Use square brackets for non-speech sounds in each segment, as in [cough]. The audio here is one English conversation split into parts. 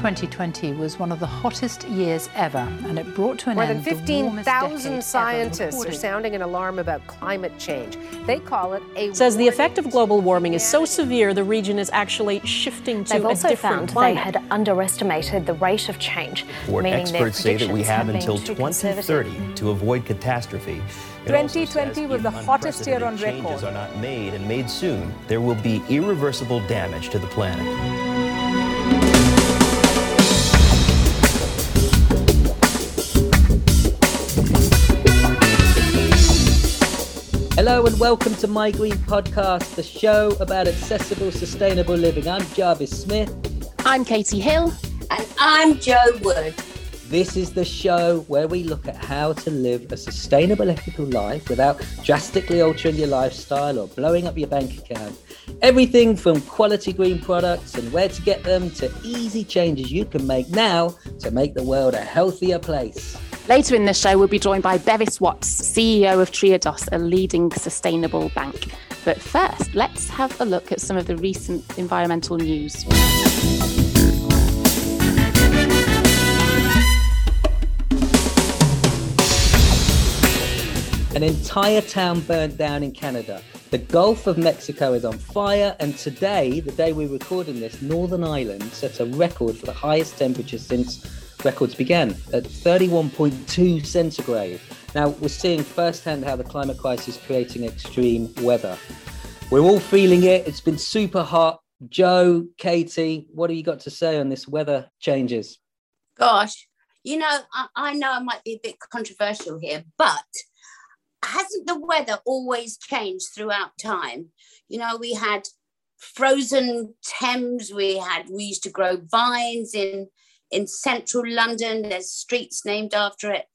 2020 was one of the hottest years ever, and it brought to an More end than the warmest 15,000 scientists are sounding an alarm about climate change. They call it a says the effect of global warming is so severe the region is actually shifting to They've a also different found climate. they had underestimated the rate of change, Or meaning their experts say that we predictions have until 2030 to avoid catastrophe. It 2020 was the hottest year on unprecedented Changes record. are not made and made soon. There will be irreversible damage to the planet. Hello and welcome to My Green Podcast, the show about accessible, sustainable living. I'm Jarvis Smith. I'm Katie Hill. And I'm Joe Wood. This is the show where we look at how to live a sustainable, ethical life without drastically altering your lifestyle or blowing up your bank account. Everything from quality green products and where to get them to easy changes you can make now to make the world a healthier place. Later in the show, we'll be joined by Bevis Watts, CEO of Triodos, a leading sustainable bank. But first, let's have a look at some of the recent environmental news. An entire town burnt down in Canada. The Gulf of Mexico is on fire, and today, the day we're recording this, Northern Ireland set a record for the highest temperature since records began at 31.2 centigrade. Now, we're seeing firsthand how the climate crisis is creating extreme weather. We're all feeling it. It's been super hot. Joe, Katie, what have you got to say on this weather changes? Gosh, you know, I, I know I might be a bit controversial here, but hasn't the weather always changed throughout time? You know, we had frozen Thames, we had we used to grow vines in in central London, there's streets named after it.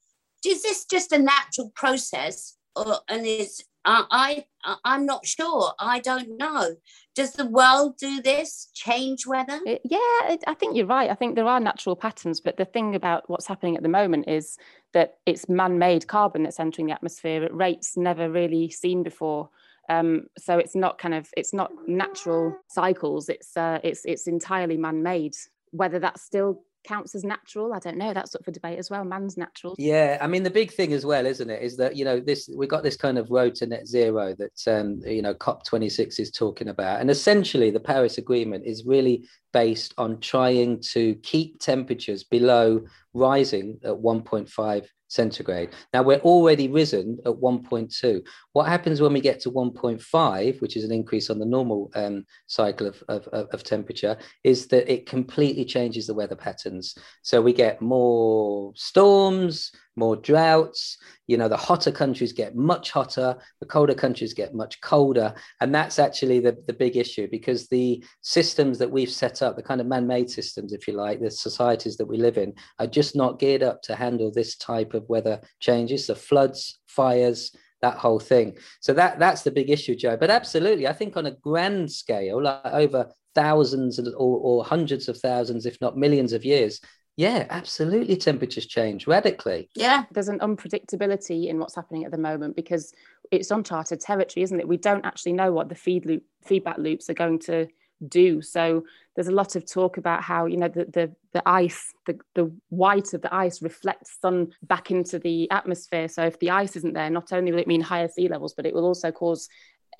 Is this just a natural process? Or and is uh, I I- I'm not sure. I don't know. Does the world do this? Change weather? Uh, Yeah, I think you're right. I think there are natural patterns, but the thing about what's happening at the moment is that it's man-made carbon that's entering the atmosphere at rates never really seen before. Um, so it's not kind of it's not natural cycles. It's uh, it's it's entirely man-made. Whether that still counts as natural, I don't know. That's up for debate as well. Man's natural. Yeah, I mean the big thing as well, isn't it, is that you know this we got this kind of road to net zero that um, you know COP twenty six is talking about, and essentially the Paris Agreement is really based on trying to keep temperatures below rising at one point five centigrade. Now we're already risen at 1.2. What happens when we get to 1.5, which is an increase on the normal um, cycle of, of, of temperature, is that it completely changes the weather patterns. So we get more storms, more droughts. You know, the hotter countries get much hotter, the colder countries get much colder. And that's actually the, the big issue because the systems that we've set up, the kind of man made systems, if you like, the societies that we live in, are just not geared up to handle this type of weather changes, the floods, fires. That whole thing. So that that's the big issue, Joe. But absolutely, I think on a grand scale, like over thousands or, or hundreds of thousands, if not millions of years, yeah, absolutely. Temperatures change radically. Yeah. there's an unpredictability in what's happening at the moment because it's uncharted territory, isn't it? We don't actually know what the feed loop feedback loops are going to do. So there's a lot of talk about how you know the the, the ice, the, the white of the ice reflects sun back into the atmosphere. So if the ice isn't there, not only will it mean higher sea levels, but it will also cause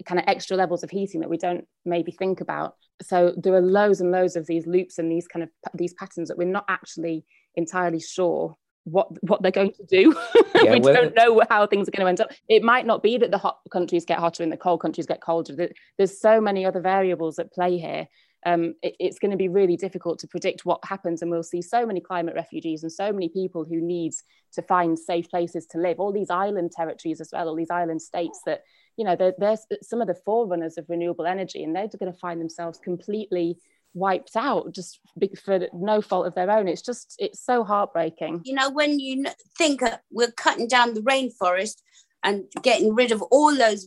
kind of extra levels of heating that we don't maybe think about. So there are loads and loads of these loops and these kind of these patterns that we're not actually entirely sure what what they're going to do. [laughs] Yeah, we don't know how things are going to end up. It might not be that the hot countries get hotter and the cold countries get colder. There's so many other variables at play here. Um, it- it's going to be really difficult to predict what happens, and we'll see so many climate refugees and so many people who need to find safe places to live. All these island territories as well, all these island states that you know they're, they're some of the forerunners of renewable energy, and they're going to find themselves completely wiped out just for no fault of their own. It's just it's so heartbreaking. You know, when you think we're cutting down the rainforest and getting rid of all those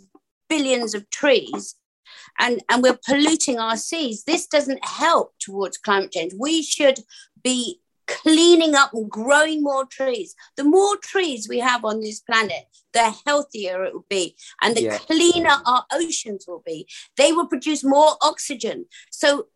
billions of trees, and, and we're polluting our seas, this doesn't help towards climate change. We should be cleaning up and growing more trees. The more trees we have on this planet, the healthier it will be, and the Yeah. cleaner our oceans will be. They will produce more oxygen. So,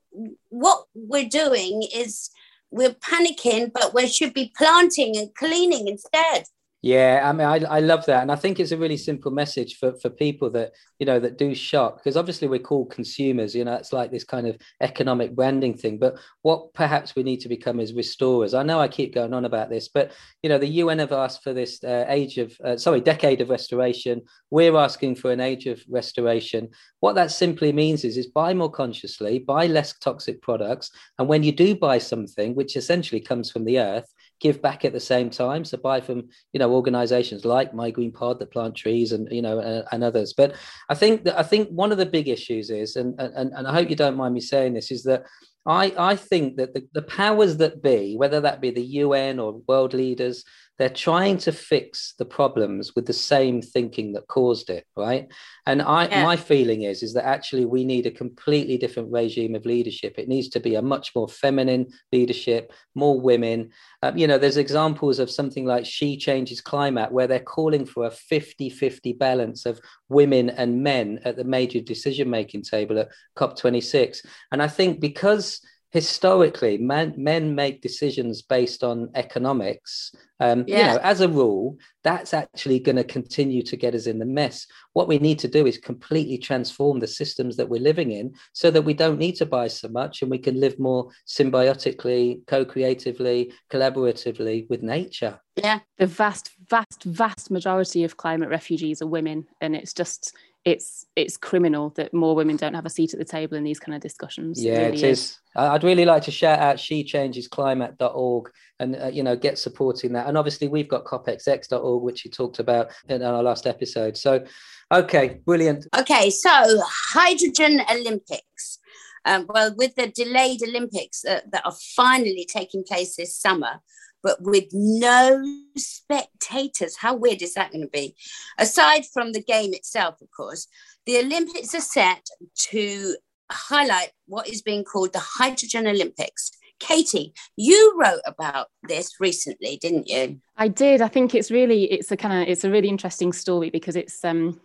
what we're doing is we're panicking, but we should be planting and cleaning instead. Yeah, I mean, I, I love that. And I think it's a really simple message for, for people that, you know, that do shop, because obviously we're called consumers, you know, it's like this kind of economic branding thing. But what perhaps we need to become is restorers. I know I keep going on about this, but, you know, the UN have asked for this uh, age of, uh, sorry, decade of restoration. We're asking for an age of restoration. What that simply means is, is buy more consciously, buy less toxic products. And when you do buy something, which essentially comes from the earth, give back at the same time. So buy from you know organisations like My Green Pod that plant trees and you know and, and, others. But I think that I think one of the big issues is, and and, and I hope you don't mind me saying this, is that I I think that the, the powers that be, whether that be the UN or world leaders, they're trying to fix the problems with the same thinking that caused it right? And i yeah. my feeling is is that actually we need a completely different regime of leadership. It needs to be a much more feminine leadership more women. Um, you know there's examples of something like she changes climate where they're calling for a 50-50 balance of women and men at the major decision making table at cop26 and i think because historically men, men make decisions based on economics. Um, yeah. you know as a rule that's actually going to continue to get us in the mess. What we need to do is completely transform the systems that we're living in so that we don't need to buy so much and we can live more symbiotically co-creatively collaboratively with nature. Yeah the vast vast vast majority of climate refugees are women and it's just it's it's criminal that more women don't have a seat at the table in these kind of discussions. Yeah, it, really it is. is. I'd really like to shout out shechangesclimate.org and uh, you know get supporting that. And obviously we've got copxx.org, which you talked about in our last episode. So, okay, brilliant. Okay, so hydrogen Olympics. Um, well, with the delayed Olympics uh, that are finally taking place this summer, but with no spectators. How weird is that going to be? Aside from the game itself, of course, the Olympics are set to highlight what is being called the Hydrogen Olympics. Katie, you wrote about this recently, didn't you? I did. I think it's really it's a kind of it's a really interesting story because it's um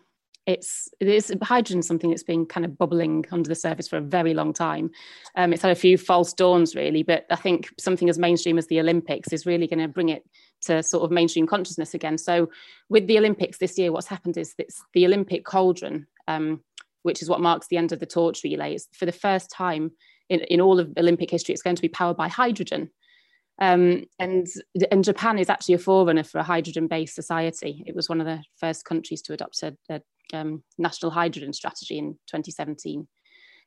it's it's hydrogen something that's been kind of bubbling under the surface for a very long time. Um, it's had a few false dawns really, but I think something as mainstream as the Olympics is really going to bring it to sort of mainstream consciousness again. So with the Olympics this year, what's happened is that the Olympic cauldron, um, which is what marks the end of the torch relay, is for the first time in, in all of Olympic history, it's going to be powered by hydrogen. Um, and and Japan is actually a forerunner for a hydrogen-based society. It was one of the first countries to adopt a, a um, national hydrogen strategy in 2017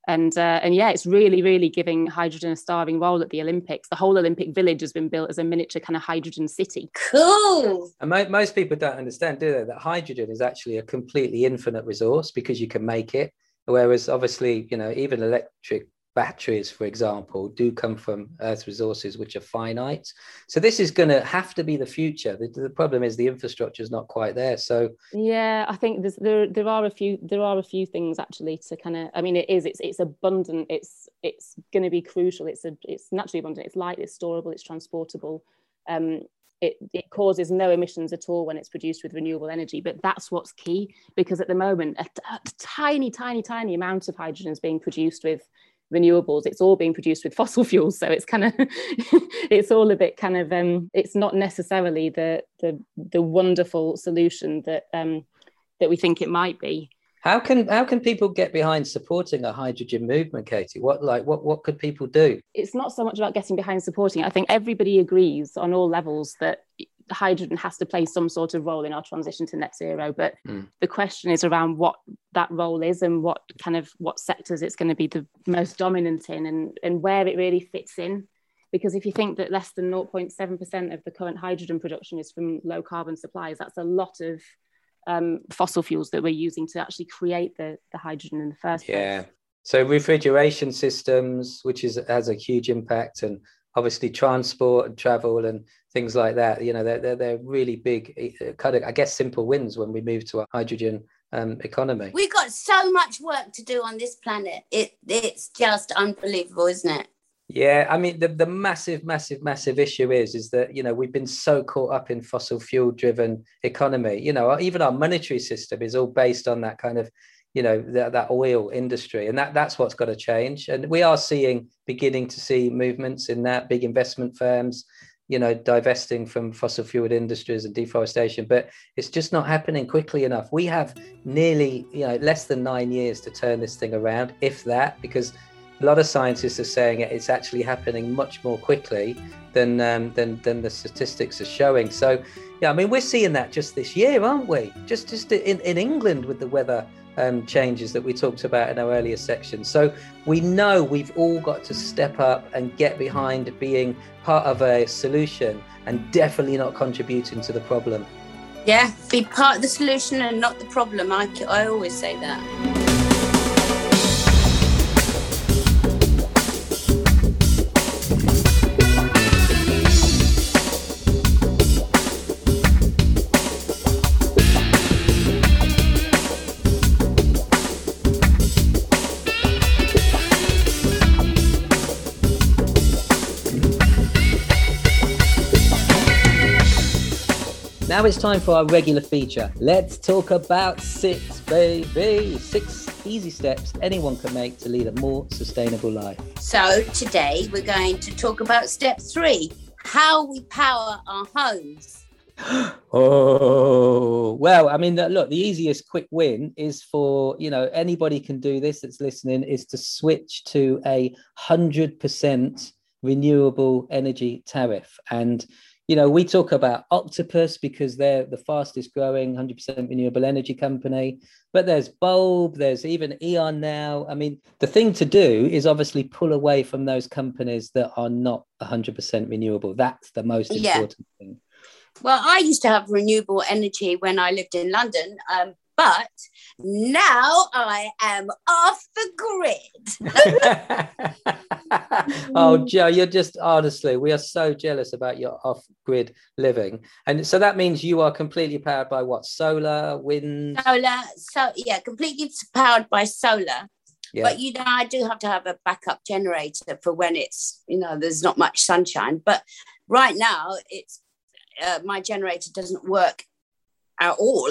and uh, and yeah it's really really giving hydrogen a starring role at the olympics. The whole olympic village has been built as a miniature kind of hydrogen city. Cool. And mo- most people don't understand do they that hydrogen is actually a completely infinite resource because you can make it. Whereas obviously you know even electric batteries, for example, do come from Earth resources which are finite. So this is going to have to be the future. The, the, problem is the infrastructure is not quite there. So yeah, I think there there are a few there are a few things actually to kind of. I mean, it is it's it's abundant. It's it's going to be crucial. It's a it's naturally abundant. It's light. It's storable. It's transportable. Um, it, it, causes no emissions at all when it's produced with renewable energy. But that's what's key because at the moment, a, a tiny, tiny, tiny amount of hydrogen is being produced with renewables it's all being produced with [laughs] fossil fuels so it's kind of [laughs] it's all a bit kind of um it's not necessarily the the the wonderful solution that um that we think it might be. How can how can people get behind supporting a hydrogen movement katie? What like what what could people do? It's not so much about getting behind supporting i think everybody agrees on all levels that hydrogen has to play some sort of role in our transition to net zero but mm. the question is around what that role is and what kind of what sectors it's going to be the most dominant in and, and where it really fits in. Because if you think that less than 0.7% of the current hydrogen production is from low carbon supplies that's a lot of um, fossil fuels that we're using to actually create the, the hydrogen in the first place. Yeah. So refrigeration systems which is has a huge impact and obviously transport and travel and things like that. You know, they're, they're, they're really big, uh, kind of, I guess, simple wins when we move to a hydrogen um, economy. We've got so much work to do on this planet. It It's just unbelievable, isn't it? Yeah, I mean the, the massive, massive, massive issue is is that you know we've been so caught up in fossil fuel driven economy. You know, even our monetary system is all based on that kind of you know that, that oil industry. And that that's what's got to change. And we are seeing beginning to see movements in that big investment firms you know divesting from fossil fuel industries and deforestation. But it's just not happening quickly enough. We have nearly you know less than nine years to turn this thing around if that because a lot of scientists are saying it's actually happening much more quickly than um, than than the statistics are showing. So yeah i mean we're seeing that just this year aren't we? Just just in, in england with the weather um, changes that we talked about in our earlier section. So we know we've all got to step up and get behind being part of a solution and definitely not contributing to the problem. Yeah, be part of the solution and not the problem. I, I always say that. Now it's time for our regular feature. Let's talk about six, baby. Six easy steps anyone can make to lead a more sustainable life. So, today we're going to talk about step three how we power our homes. [gasps] oh well i mean look the easiest quick win is for you know anybody can do this that's listening is to switch to a hundred percent renewable energy tariff and you know, we talk about Octopus because they're the fastest growing 100% renewable energy company, but there's Bulb, there's even E.ON now. I mean, the thing to do is obviously pull away from those companies that are not 100% renewable. That's the most important yeah. thing. Well, I used to have renewable energy when I lived in London, um, but now I am off the grid. [laughs] oh, Joe, you're just honestly, we are so jealous about your off grid living. And so that means you are completely powered by what? Solar, wind? Solar. So, yeah, completely powered by solar. Yeah. But you know, I do have to have a backup generator for when it's you know there's not much sunshine. But right now, it's uh, my generator doesn't work at all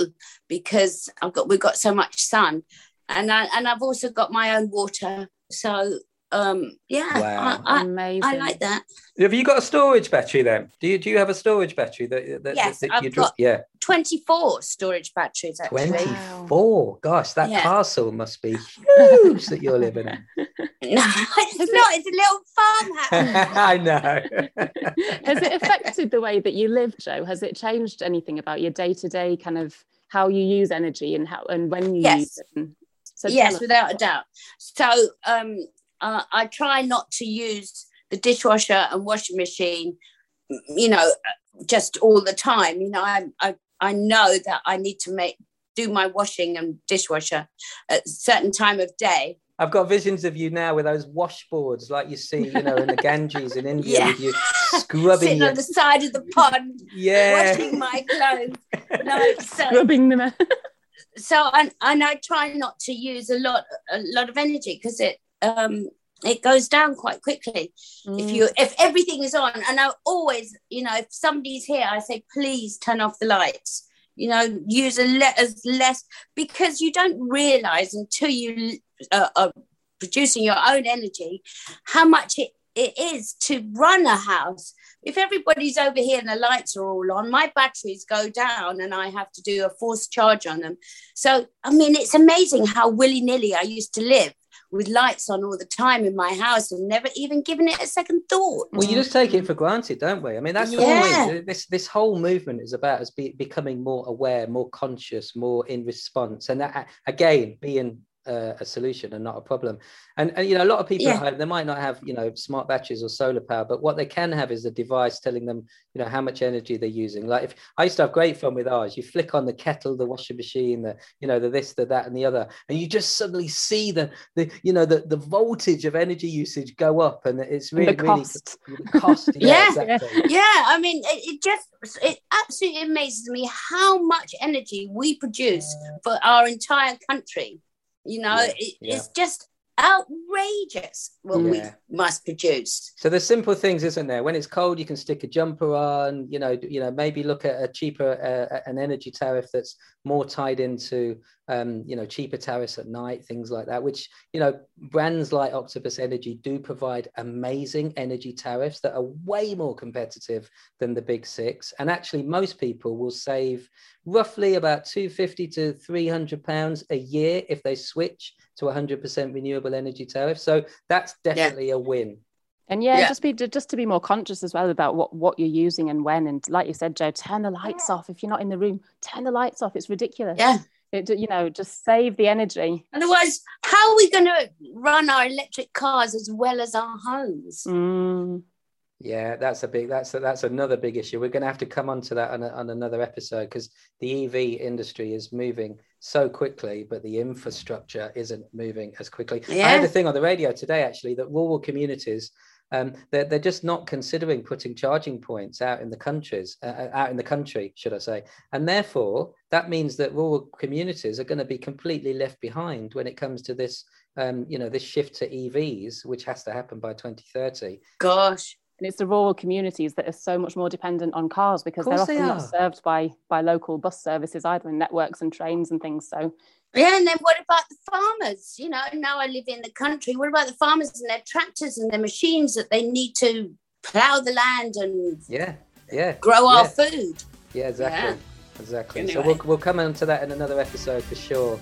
because I've got we've got so much sun, and I and I've also got my own water. So um yeah wow. I, I, Amazing. I like that have you got a storage battery then do you do you have a storage battery that, that yes that I've you got yeah 24 storage batteries actually 24 gosh that yeah. castle must be [laughs] huge that you're living in [laughs] no it's not it's a little farmhouse [laughs] i know has it affected the way that you live joe has it changed anything about your day-to-day kind of how you use energy and how and when you yes. use it so yes, without a doubt. So um, uh, I try not to use the dishwasher and washing machine, you know, just all the time. You know, I I I know that I need to make do my washing and dishwasher at a certain time of day. I've got visions of you now with those washboards like you see, you know, in the Ganges in India yeah. with you scrubbing Sitting your... on the side of the pond, yeah. washing my clothes. [laughs] No, so, scrubbing them. so and, and I try not to use a lot a lot of energy because it um, it goes down quite quickly mm. if you if everything is on. And i always you know if somebody's here i say please turn off the lights. You know use a le- as less because you don't realize until you uh, are producing your own energy how much it, it is to run a house. If everybody's over here and the lights are all on my batteries go down and i have to do a forced charge on them. So i mean it's amazing how willy-nilly i used to live with lights on all the time in my house and never even given it a second thought. Well, you just take it for granted, don't we? I mean, that's yeah. point. This this whole movement is about us be, becoming more aware, more conscious, more in response, and that again being uh, a solution and not a problem. And, and you know, a lot of people yeah. at home they might not have you know smart batteries or solar power, but what they can have is a device telling them you know how much energy they're using. Like if I used to have great fun with ours, you flick on the kettle, the washing machine, the you know the this, the that, and the other, and you just suddenly see the the you know the the voltage of energy usage go up, and it's really cost. really cost. [laughs] Yeah, yeah. Exactly. yeah. I mean, it, it just it absolutely amazes me how much energy we produce for our entire country you know, yeah, it, yeah. it's just outrageous what yeah. we must produce. So there's simple things, isn't there? When it's cold, you can stick a jumper on. You know, you know, maybe look at a cheaper uh, an energy tariff that's more tied into um, you know, cheaper tariffs at night, things like that, which, you know, brands like Octopus Energy do provide amazing energy tariffs that are way more competitive than the big six. And actually, most people will save roughly about 250 to 300 pounds a year if they switch to 100% renewable energy tariff. So that's definitely yeah. a win. And yeah, yeah, just be just to be more conscious as well about what what you're using and when. And like you said, Joe, turn the lights off if you're not in the room. Turn the lights off. It's ridiculous. Yeah. It, you know, just save the energy. Otherwise, how are we going to run our electric cars as well as our homes? Mm. Yeah, that's a big that's a, that's another big issue. We're going to have to come on to that on, a, on another episode because the EV industry is moving so quickly, but the infrastructure isn't moving as quickly. Yeah. I had a thing on the radio today actually that rural communities um, they're, they're just not considering putting charging points out in the countries, uh, uh, out in the country, should I say. And therefore, that means that rural communities are going to be completely left behind when it comes to this, um, you know, this shift to EVs, which has to happen by 2030. Gosh. And it's the rural communities that are so much more dependent on cars because they're often they not served by by local bus services either, and networks and trains and things. So yeah, and then what about the farmers? You know, now I live in the country. What about the farmers and their tractors and their machines that they need to plough the land and yeah, yeah, grow yeah. our food? Yeah, exactly, yeah. exactly. Anyway. So we'll we'll come on to that in another episode for sure.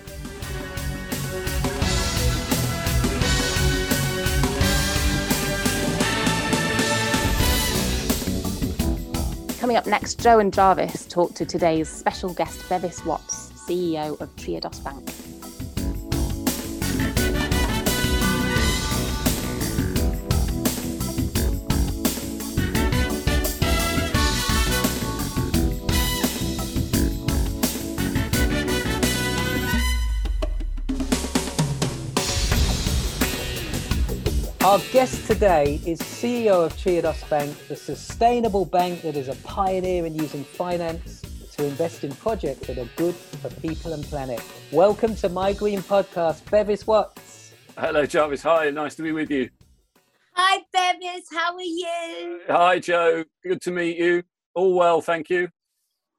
Coming up next, Joe and Jarvis talk to today's special guest, Bevis Watts. CEO of Triodos Bank. Our guest today is CEO of Triodos Bank, the sustainable bank that is a pioneer in using finance to invest in projects that are good for people and planet. Welcome to My Green Podcast, Bevis Watts. Hello, Jarvis. Hi, nice to be with you. Hi, Bevis. How are you? Hi, Joe. Good to meet you. All well, thank you.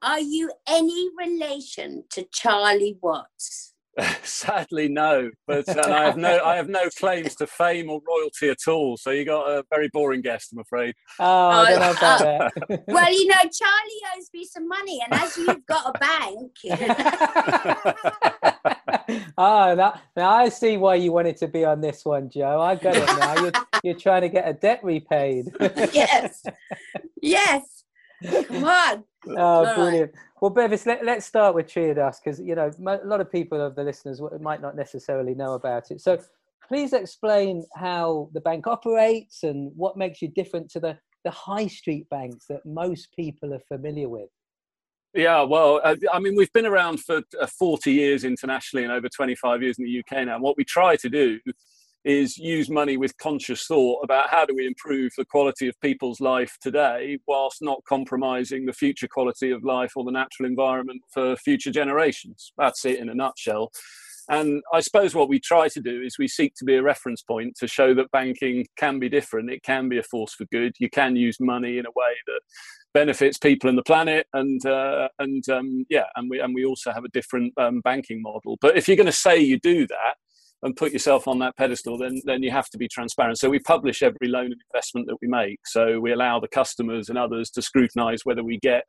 Are you any relation to Charlie Watts? [laughs] Sadly, no. But uh, I have no, I have no claims to fame or royalty at all. So you got a very boring guest, I'm afraid. Oh, I don't know about that. well, you know, Charlie owes me some money, and as you've got a bank. [laughs] oh, that, now I see why you wanted to be on this one, Joe. I got it now. You're, you're trying to get a debt repaid. [laughs] yes, yes. Come on. Oh, brilliant. Right. Well, Bevis, let, us start with Triodos because, you know, a lot of people of the listeners might not necessarily know about it. So please explain how the bank operates and what makes you different to the, the high street banks that most people are familiar with. Yeah, well, uh, I mean, we've been around for uh, 40 years internationally and over 25 years in the UK now. And what we try to do is use money with conscious thought about how do we improve the quality of people's life today whilst not compromising the future quality of life or the natural environment for future generations. That's it in a nutshell. And I suppose what we try to do is we seek to be a reference point to show that banking can be different. It can be a force for good. You can use money in a way that benefits people and the planet, and uh, and um, yeah, and we and we also have a different um, banking model. But if you're going to say you do that, and put yourself on that pedestal, then then you have to be transparent. So we publish every loan and investment that we make. So we allow the customers and others to scrutinise whether we get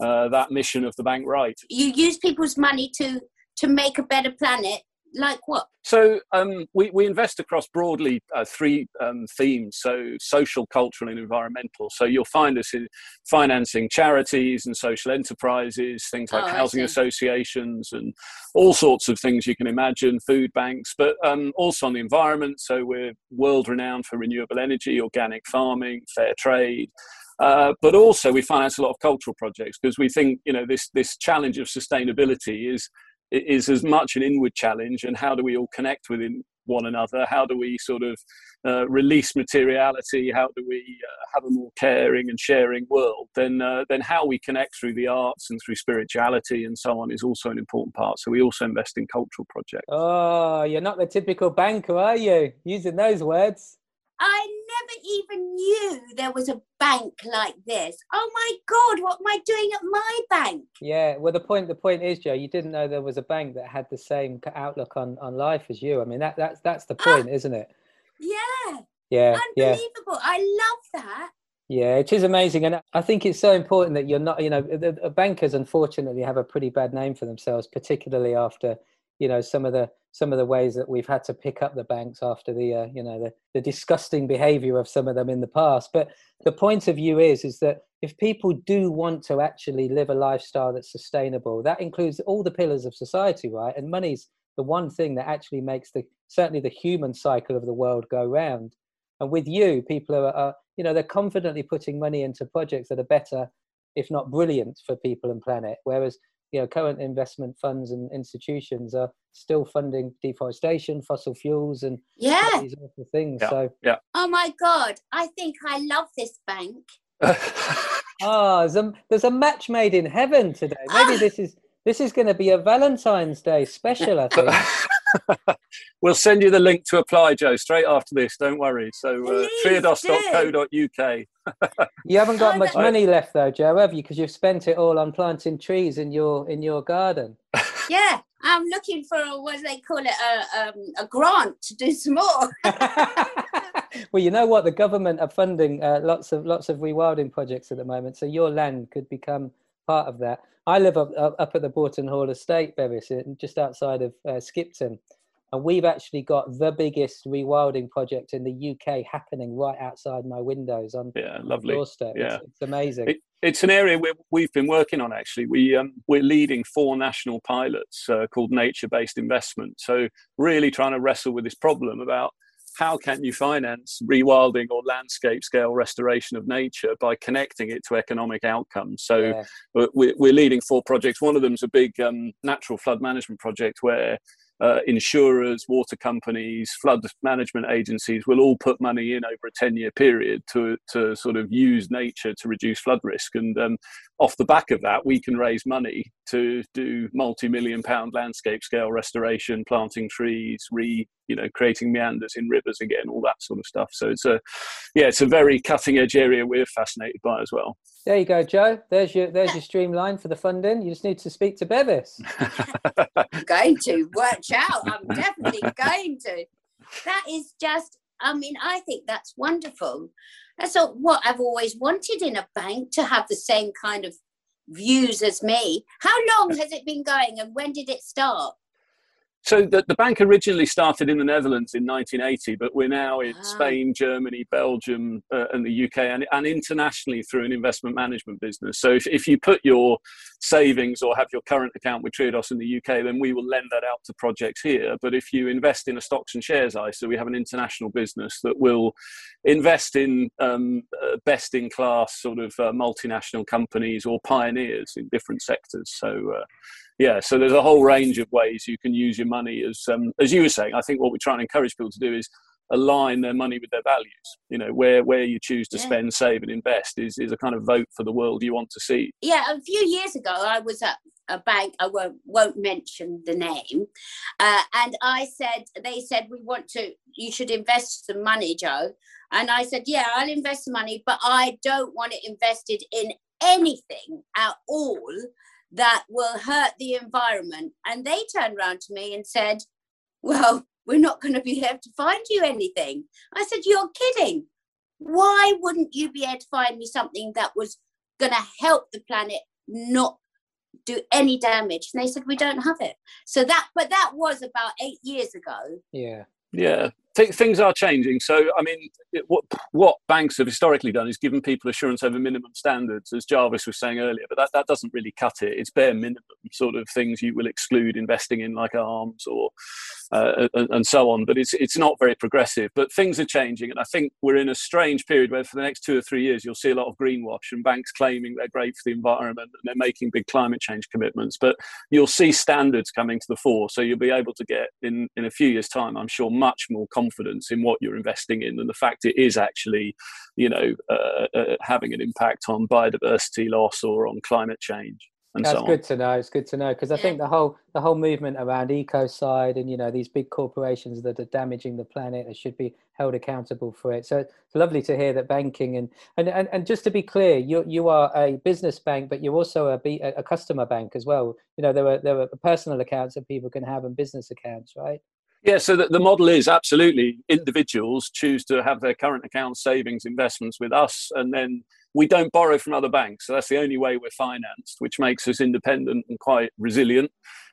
uh, that mission of the bank right. You use people's money to to make a better planet like what? So um, we, we invest across broadly uh, three um, themes, so social, cultural, and environmental. So you'll find us in financing charities and social enterprises, things like oh, housing associations, and all sorts of things you can imagine, food banks, but um, also on the environment. So we're world renowned for renewable energy, organic farming, fair trade. Uh, but also we finance a lot of cultural projects because we think you know this this challenge of sustainability is is as much an inward challenge and how do we all connect within one another? How do we sort of uh, release materiality? How do we uh, have a more caring and sharing world? Then uh, then how we connect through the arts and through spirituality and so on is also an important part. So we also invest in cultural projects. Oh you're not the typical banker are you? Using those words I never even knew there was a bank like this. Oh my God, what am I doing at my bank? Yeah, well, the point the point is, Joe, you didn't know there was a bank that had the same outlook on on life as you. I mean, that that's that's the point, ah, isn't it? Yeah. Yeah. Unbelievable. Yeah. I love that. Yeah, it is amazing, and I think it's so important that you're not. You know, the, the bankers unfortunately have a pretty bad name for themselves, particularly after you know some of the some of the ways that we've had to pick up the banks after the uh, you know the, the disgusting behavior of some of them in the past. But the point of view is is that if people do want to actually live a lifestyle that's sustainable that includes all the pillars of society right? And money's the one thing that actually makes the certainly the human cycle of the world go round. And with you people are, are you know they're confidently putting money into projects that are better if not brilliant for people and planet. Whereas you know current investment funds and institutions are still funding deforestation fossil fuels and yeah. these awful things. Yeah. so yeah. Oh my god i think i love this bank. Oh [laughs] there's a, there's a match made in heaven today. Maybe ah. this is this is going to be a valentine's day special i [laughs] think we'll send you the link to apply, Joe, straight after this. Don't worry. So, uh, triodos.co.uk. [laughs] you haven't got much money left, though, Joe, have you? Because you've spent it all on planting trees in your in your garden. [laughs] Yeah, I'm looking for a, what do they call it a um, a grant to do some more. [laughs] well, you know what? The government are funding uh, lots of lots of rewilding projects at the moment, so your land could become part of that. I live up, up at the Broughton Hall Estate, Bevis, just outside of uh, Skipton. And we've actually got the biggest rewilding project in the UK happening right outside my windows on yeah, lovely. doorstep. Yeah. It's, it's amazing. It, it's an area we have been working on actually. We um, we're leading four national pilots uh, called nature-based investment. So really trying to wrestle with this problem about how can you finance rewilding or landscape scale restoration of nature by connecting it to economic outcomes? So yeah. we're, we're, leading four projects. One of them is a big um, natural flood management project where uh, insurers, water companies, flood management agencies will all put money in over a 10 year period to, to sort of use nature to reduce flood risk. And um, off the back of that, we can raise money to do multi million pound landscape scale restoration, planting trees, re you know creating meanders in rivers again all that sort of stuff. So it's a yeah it's a very cutting edge area we're fascinated by as well. There you go joe. There's your there's your streamline for the funding. You just need to speak to bevis. [laughs] I'm going to watch out. I'm definitely going to. That is just i mean i think that's wonderful. That's what i've always wanted in a bank to have the same kind of views as me. How long has it been going and when did it start so the, the bank originally started in the Netherlands in 1980, but we're now in ah. Spain, Germany, Belgium, uh, and the UK, and, and internationally through an investment management business. So if, if you put your savings or have your current account with Triodos in the UK, then we will lend that out to projects here. But if you invest in a stocks and shares ISA, we have an international business that will invest in um, uh, best in class sort of uh, multinational companies or pioneers in different sectors. So uh, yeah, so there's a whole range of ways you can use your money. As um, as you were saying, I think what we're trying to encourage people to do is align their money with their values. You know, where where you choose to yeah. spend, save, and invest is is a kind of vote for the world you want to see. Yeah, a few years ago, I was at a bank. I won't won't mention the name, uh, and I said they said we want to. You should invest some money, Joe. And I said, yeah, I'll invest some money, but I don't want it invested in anything at all that will hurt the environment. And they turned around to me and said, Well, we're not going to be able to find you anything. I said, You're kidding. Why wouldn't you be able to find me something that was going to help the planet not do any damage? And they said, We don't have it. So that, but that was about eight years ago. Yeah. Yeah th- things are changing. So, I mean, it, what, what banks have historically done is given people assurance over minimum standards, as Jarvis was saying earlier, but that, that doesn't really cut it. It's bare minimum sort of things you will exclude investing in, like arms or uh, and, and, so on. But it's it's not very progressive. But things are changing, and I think we're in a strange period where for the next two or three years you'll see a lot of greenwash and banks claiming they're great for the environment and they're making big climate change commitments. But you'll see standards coming to the fore, so you'll be able to get in in a few years' time, I'm sure, much more confidence in what you're investing in and the fact it is actually, you know, uh, uh, having an impact on biodiversity loss or on climate change. and That's so on. good to know. It's good to know because I think the whole the whole movement around ecocide and you know these big corporations that are damaging the planet they should be held accountable for it. So it's lovely to hear that banking and and and, and just to be clear, you you are a business bank, but you're also a B, a customer bank as well. You know there are there are personal accounts that people can have and business accounts, right? Yeah, so the, the model is absolutely individuals choose to have their current account savings investments with us, and then we don't borrow from other banks. So that's the only way we're financed, which makes us independent and quite resilient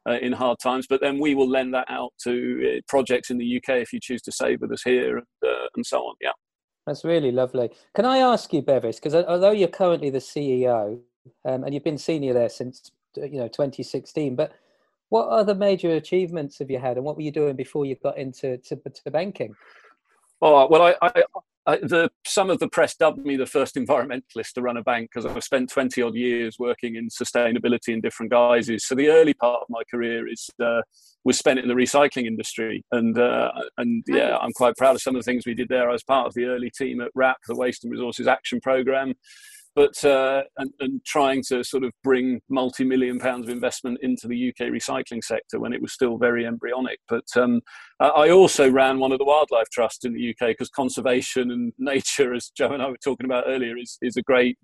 uh, in hard times. But then we will lend that out to uh, projects in the UK if you choose to save with us here and, uh, and so on. Yeah. That's really lovely. Can I ask you, Bevis, because although you're currently the CEO um, and you've been senior there since you know 2016, but what other major achievements have you had, and what were you doing before you got into to, to banking? Oh well, I, I, I, the some of the press dubbed me the first environmentalist to run a bank because I've spent twenty odd years working in sustainability in different guises. So the early part of my career is uh, was spent in the recycling industry, and uh, and yeah, I'm quite proud of some of the things we did there. I was part of the early team at WRAP, the Waste and Resources Action Programme but uh, and, and, trying to sort of bring multi-million pounds of investment into the UK recycling sector when it was still very embryonic. But um, I also ran one of the wildlife trusts in the UK because conservation and [laughs] nature, as Joe and I were talking about earlier, is is a great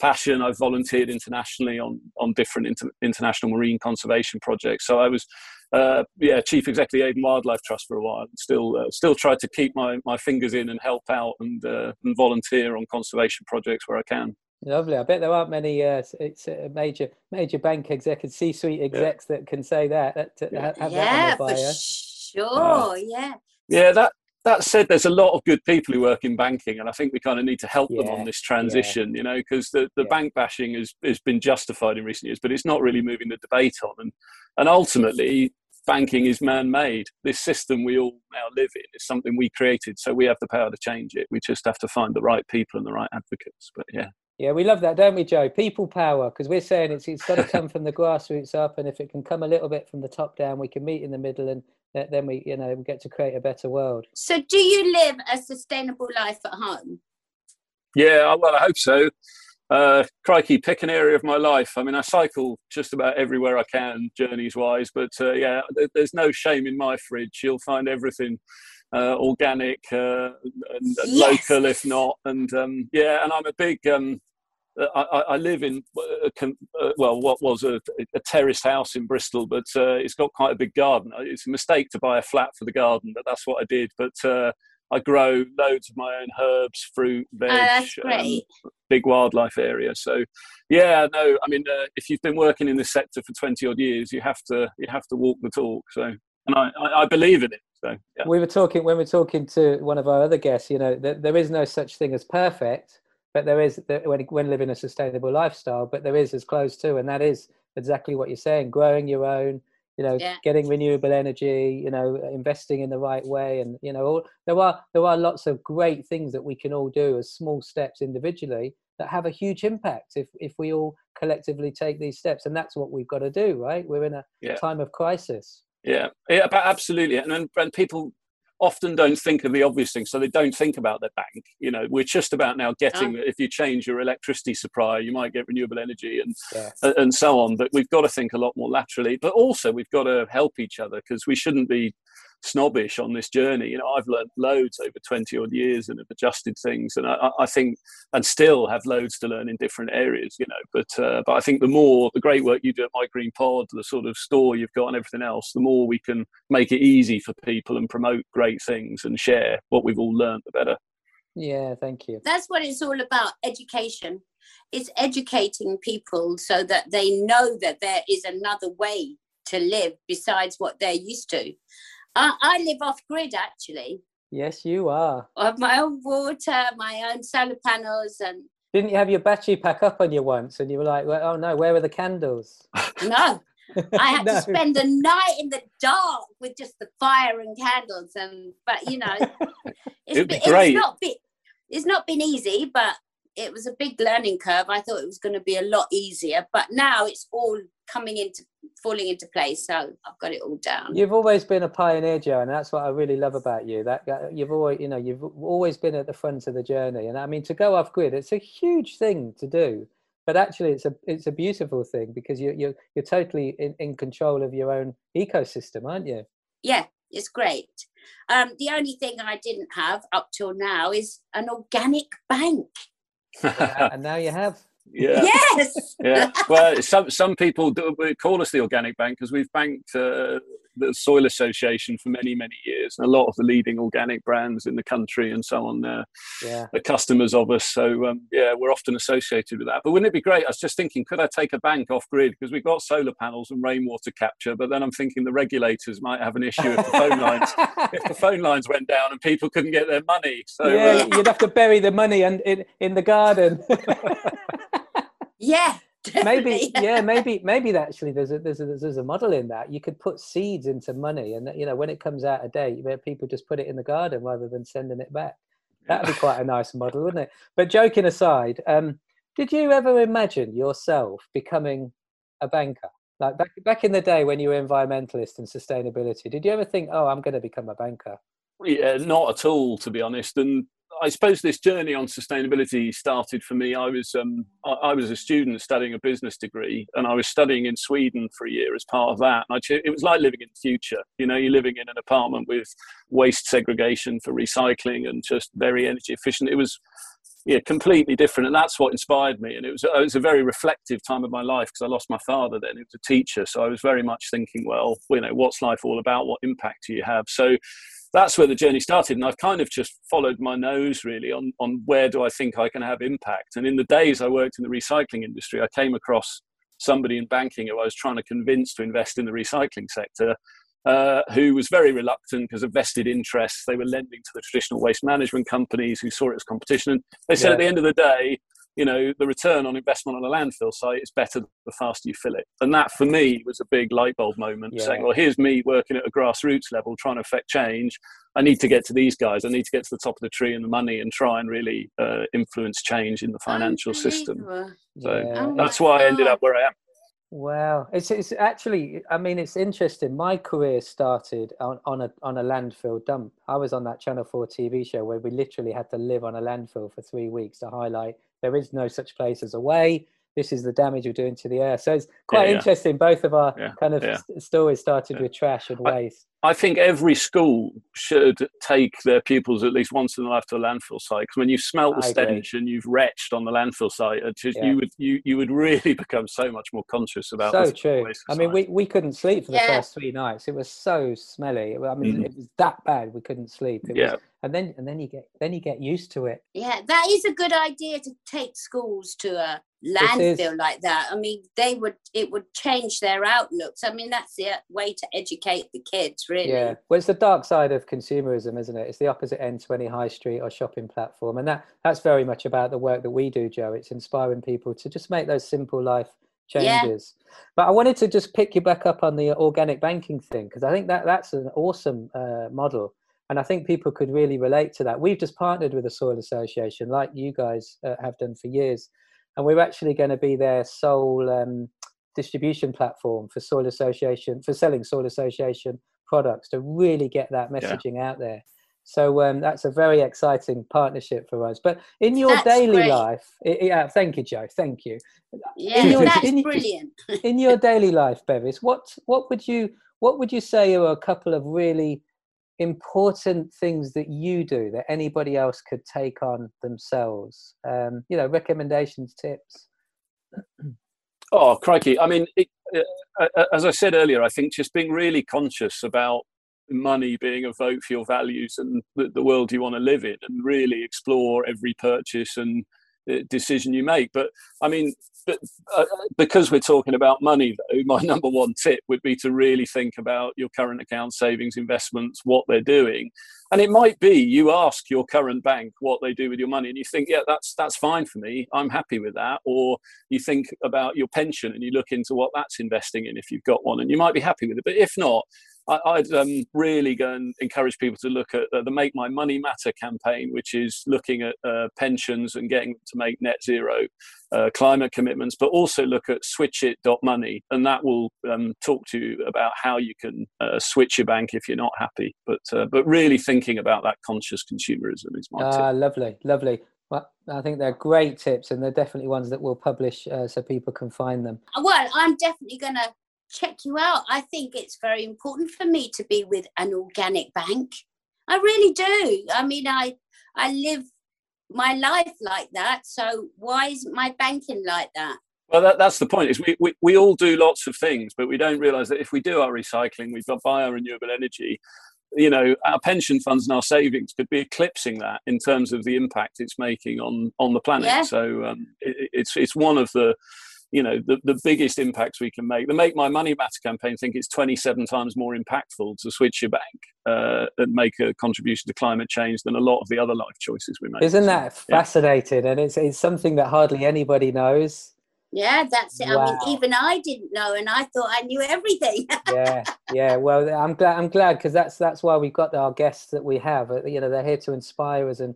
passion. I've volunteered internationally on on different inter- international marine conservation projects. So I was. Uh, yeah, chief executive Avon Wildlife Trust for a while. Still, uh, still try to keep my, my fingers in and help out and uh, and volunteer on conservation projects where I can. Lovely. I bet there aren't many uh, it's a major major bank executives, C-suite execs yeah. that can say that. that yeah, have yeah that for sure. yeah. Yeah. That that said, there's a lot of good people who work in banking, and I think we kind of need to help yeah, them on this transition. You know, because the, the bank bashing has has been justified in recent years, but it's not really moving the debate on. And and ultimately, banking is man-made. This system we all now live in is something we created, so we have the power to change it. We just have to find the right people and the right advocates. But yeah. Yeah, we love that, don't we, Joe? People power, because we're saying it's it's got to come from the grassroots up, and if it can come a little bit from the top down, we can meet in the middle, and then we, you know, we get to create a better world. So, do you live a sustainable life at home? Yeah, well, I hope so. Uh, crikey, pick an area of my life. I mean, I cycle just about everywhere I can, journeys wise, but uh, yeah, there's no shame in my fridge. You'll find everything uh, organic uh, and, and yes. local, if not. And um, yeah, and I'm a big. Um, I, I, live in uh, well, what was a, a terraced house in Bristol, but uh, it's got quite a big garden. It's a mistake to buy a flat for the garden, but that's what I did. But uh, I grow loads of my own herbs, fruit, veg. Oh, that's great. Um, big wildlife area. So, yeah, no, I mean, uh, if you've been working in this sector for twenty odd years, you have to you have to walk the talk. So, and I, I, I believe in it. So, yeah. we were talking when we are talking to one of our other guests. You know, there, there is no such thing as perfect, but there is when when living a sustainable lifestyle. But there is as close to, and that is exactly what you're saying: growing your own. You know, yeah. getting renewable energy. You know, investing in the right way, and you know, all, there are there are lots of great things that we can all do as small steps individually that have a huge impact if if we all collectively take these steps. And that's what we've got to do, right? We're in a yeah. time of crisis. Yeah, yeah, absolutely. And and people often don't think of the obvious things, so they don't think about their bank. You know, we're just about now getting. Oh. If you change your electricity supply, you might get renewable energy and yeah. and so on. But we've got to think a lot more laterally. But also, we've got to help each other because we shouldn't be snobbish on this journey. You know, I've learned loads over 20 odd years and have adjusted things. And I, I think, and still have loads to learn in different areas, you know, but, uh, but I think the more, the great work you do at My Green Pod, the sort of store you've got and everything else, the more we can make it easy for people and promote great things and share what we've all learned, the better. Yeah, thank you. That's what it's all about education. It's educating people so that they know that there is another way to live besides what they're used to. I, I live off grid actually. Yes, you are. I have my own water, my own solar panels, and. Didn't you have your battery pack up on you once, and you were like, well, "Oh no, where are the candles?" [laughs] No, I had [laughs] No. to spend the night in the dark with just the fire and candles, and but you know, [laughs] it's, It'd be been- great. it's not been it's not been easy, but it was a big learning curve. I thought it was going to be a lot easier, but now it's all coming into falling into place. So I've got it all down. You've always been a pioneer, Joe, and that's what I really love about you. That that you've always, you know, you've always been at the front of the journey. And I mean, to go off grid, it's a huge thing to do. but actually it's a it's a beautiful thing because you're you're, you're totally in, in control of your own ecosystem aren't you Yeah, it's great. Um, the only thing I didn't have up till now is an organic bank. And now you have [laughs] yeah. Yes. yeah. Well, some some people do, call us the organic bank because we've banked uh, the Soil Association for many many years, and a lot of the leading organic brands in the country and so on uh, yeah are customers of us. So um, yeah, we're often associated with that. But wouldn't it be great? I was just thinking, could I take a bank off grid because we've got solar panels and rainwater capture, but then I'm thinking the regulators might have an issue if the phone lines [laughs] if the phone lines went down and people couldn't get their money. So yeah, uh, you'd have to bury the money and in in the garden. [laughs] [laughs] Yeah. Maybe [laughs] yeah maybe maybe actually there's a there's a there's a model in that. You could put seeds into money and you know when it comes out a date where people just put it in the garden rather than sending it back. That'd be quite a nice model wouldn't it? But joking aside um did you ever imagine yourself becoming a banker? Like back back in the day when you were environmentalist and sustainability did you ever think oh i'm going to become a banker? Yeah, not at all, to be honest. And I suppose this journey on sustainability started for me. I was um, I, I was a student studying a business degree, and I was studying in Sweden for a year as part of that. And I, it was like living in the future. You know, you're living in an apartment with waste segregation for recycling and just very energy efficient. It was yeah, completely different, and that's what inspired me. And it was it was a very reflective time of my life because I lost my father then. He was a teacher, so I was very much thinking, well, you know, what's life all about? What impact do you have? So that's where the journey started, and I've kind of just followed my nose really on on where do I think I can have impact. And in the days I worked in the recycling industry, I came across somebody in banking who I was trying to convince to invest in the recycling sector. Uh, who was very reluctant because of vested interests. They were lending to the traditional waste management companies who saw it as competition. And they said Yeah. at the end of the day, you know, the return on investment on a landfill site is better the faster you fill it. And that for me was a big light bulb moment Yeah. saying, well, here's me working at a grassroots level trying to affect change. I need to get to these guys. I need to get to the top of the tree and the money and try and really uh, influence change in the financial system. So Yeah. That's why I ended up where I am. Wow, it's it's actually. I mean, it's interesting. My career started on, on a on a landfill dump. I was on that Channel Four TV show where we literally had to live on a landfill for three weeks to highlight there is no such place as a way. This is the damage you're doing to the air. So it's quite yeah. interesting. Both of our Yeah, kind of yeah. s- stories started Yeah. with trash and waste. I think every school should take their pupils at least once in their life to a landfill site. Because when you smelt the I agree. stench and you've retched on the landfill site, it just, Yeah. you would you, you would really [laughs] become so much more conscious about. so the true. waste I mean, we, we couldn't sleep for the Yeah. first three nights. It was so smelly. I mean, Mm. it was that bad. We couldn't sleep. It yeah, was, and then and then you get then you get used to it. Yeah, that is a good idea to take schools to a is. landfill like that. I mean, they would it would change their outlooks. I mean, that's the way to educate the kids, really. Yeah, well, it's the dark side of consumerism, isn't it? It's the opposite end to any high street or shopping platform, and that that's very much about the work that we do, Joe. It's inspiring people to just make those simple life changes. Yeah. But I wanted to just pick you back up on the organic banking thing because I think that that's an awesome uh, model, and I think people could really relate to that. We've just partnered with the Soil Association, like you guys uh, have done for years, and we're actually going to be their sole um, distribution platform for Soil Association for selling Soil Association products to really get that Yeah. messaging out there. So um, that's a very exciting partnership for us. But in your That's daily great. life, i- yeah, thank you, Joe. Thank you. Yeah, your- [laughs] that's in- brilliant. In your daily life, Bevis, what what would you what would you say are a couple of really important things that you do that anybody else could take on themselves? Um, you know, recommendations, tips. Oh, crikey. I mean, it, uh, uh, as I said earlier, I think just being really conscious about money being a vote for your values and the, the world you want to live in and really explore every purchase and decision you make. But I mean, but, uh, because we're talking about money, though, my [laughs] number one tip would be to really think about your current account savings, investments, what they're doing. And it might be you ask your current bank what they do with your money, and you think, yeah, that's that's fine for me. I'm happy with that. Or you think about your pension and you look into what that's investing in if you've got one, and you might be happy with it. But if not, I, I'd um, really go and encourage people to look at uh, the Make My Money Matter campaign, which is looking at uh, pensions and getting them to make net zero uh, climate commitments, but also look at switchit.money, and that will um, talk to you about how you can uh, switch your bank if you're not happy. But uh, but really thinking about that conscious consumerism is my tip. Ah, lovely, lovely. Well, I think they're great tips, and they're definitely ones that we'll publish uh, so people can find them. Well, I'm definitely going to check you out. I think it's very important for me to be with an organic bank. I really do. I mean, I I live my life like that. So why isn't my banking like that? Well, that, that's the point. Is we, we, we all do lots of things, but we don't realise that if we do our recycling, we've got buy our renewable energy. You know, our pension funds and our savings could be eclipsing that in terms of the impact it's making on on the planet. Yeah. So um, it, it's it's one of the you know the, the biggest impacts we can make the make my money matter campaign think it's 27 times more impactful to switch your bank uh, and make a contribution to climate change than a lot of the other life choices we make Isn't that yeah. fascinating? And it's it's something that hardly anybody knows. Yeah, that's it. I mean, even I didn't know, and I thought I knew everything. [laughs] yeah, yeah. Well, I'm glad. I'm glad because that's that's why we've got our guests that we have. uh, You know, they're here to inspire us and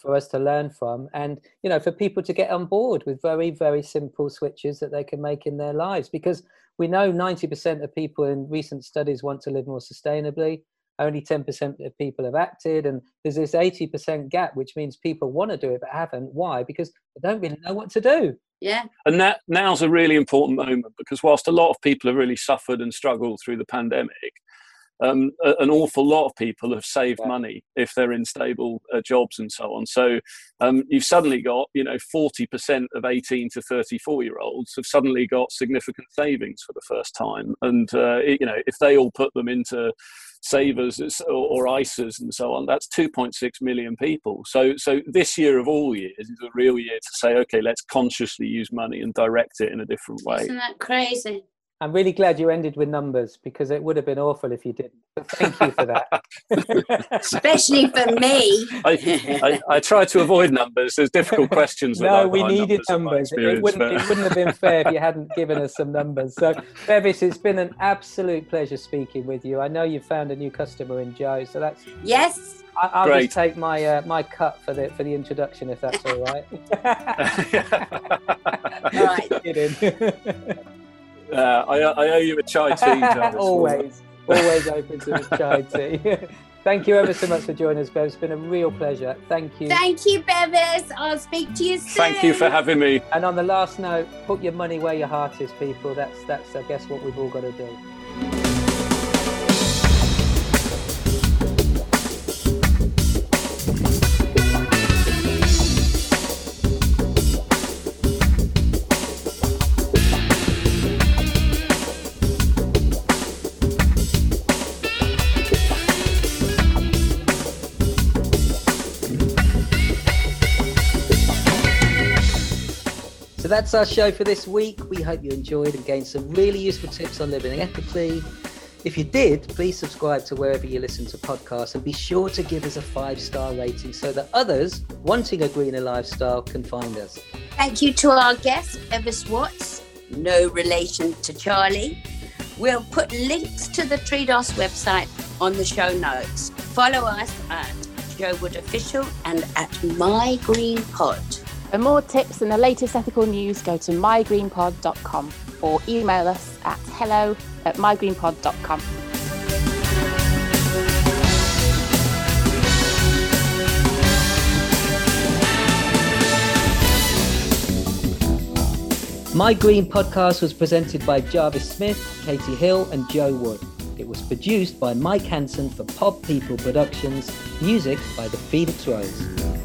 for us to learn from, and you know, for people to get on board with very very simple switches that they can make in their lives. Because we know 90% of people in recent studies want to live more sustainably. Only 10% of people have acted, and there's this 80% gap, which means people want to do it but haven't. Why? Because they don't really know what to do. yeah, and that now's a really important moment because whilst a lot of people have really suffered and struggled through the pandemic um, a- an awful lot of people have saved Yeah. money if they're in stable uh, jobs and so on. So um, you've suddenly got, you know, 40% of 18 to 34 year olds have suddenly got significant savings for the first time. And, uh, it- you know, if they all put them into savers or, or ISAs and so on, that's 2.6 million people. So, so this year of all years is a real year to say, okay, let's consciously use money and direct it in a different way. isn't that crazy? I'm really glad you ended with numbers because it would have been awful if you didn't. But thank you for that. [laughs] Especially for me. I, I, I try to avoid numbers. There's difficult questions. no, we needed in my numbers. It wouldn't, but- it wouldn't have been [laughs] fair if you hadn't given us some numbers. So, Bevis, it's been an absolute pleasure speaking with you. I know you've found a new customer in Joe, so that's. Yes. I, I'll Great. just take my uh, my cut for the for the introduction, if that's all right. [laughs] All right. Kidding. Uh, I, I owe you a chai tea, [laughs] Jarvis. always, always open to a chai [laughs] tea. [laughs] Thank you ever so much for joining us, Bev. It's been a real pleasure. Thank you. Thank you, Bevis. I'll speak to you soon. Thank you for having me. And on the last note, put your money where your heart is, people. That's that's I guess what we've all got to do. So that's our show for this week. We hope you enjoyed and gained some really useful tips on living ethically. If you did, please subscribe to wherever you listen to podcasts and be sure to give us a five star rating so that others wanting a greener lifestyle can find us. Thank you to our guest, Bevis Watts. No relation to Charlie. We'll put links to the Triodos website on the show notes. Follow us at Joe Wood Official and at My Green Pod. For more tips and the latest ethical news, go to mygreenpod.com or email us at hello at mygreenpod.com. My Green podcast was presented by Jarvis Smith, Katie Hill, and Joe Wood. It was produced by Mike Hansen for Pod People Productions, music by the Phoenix Rose.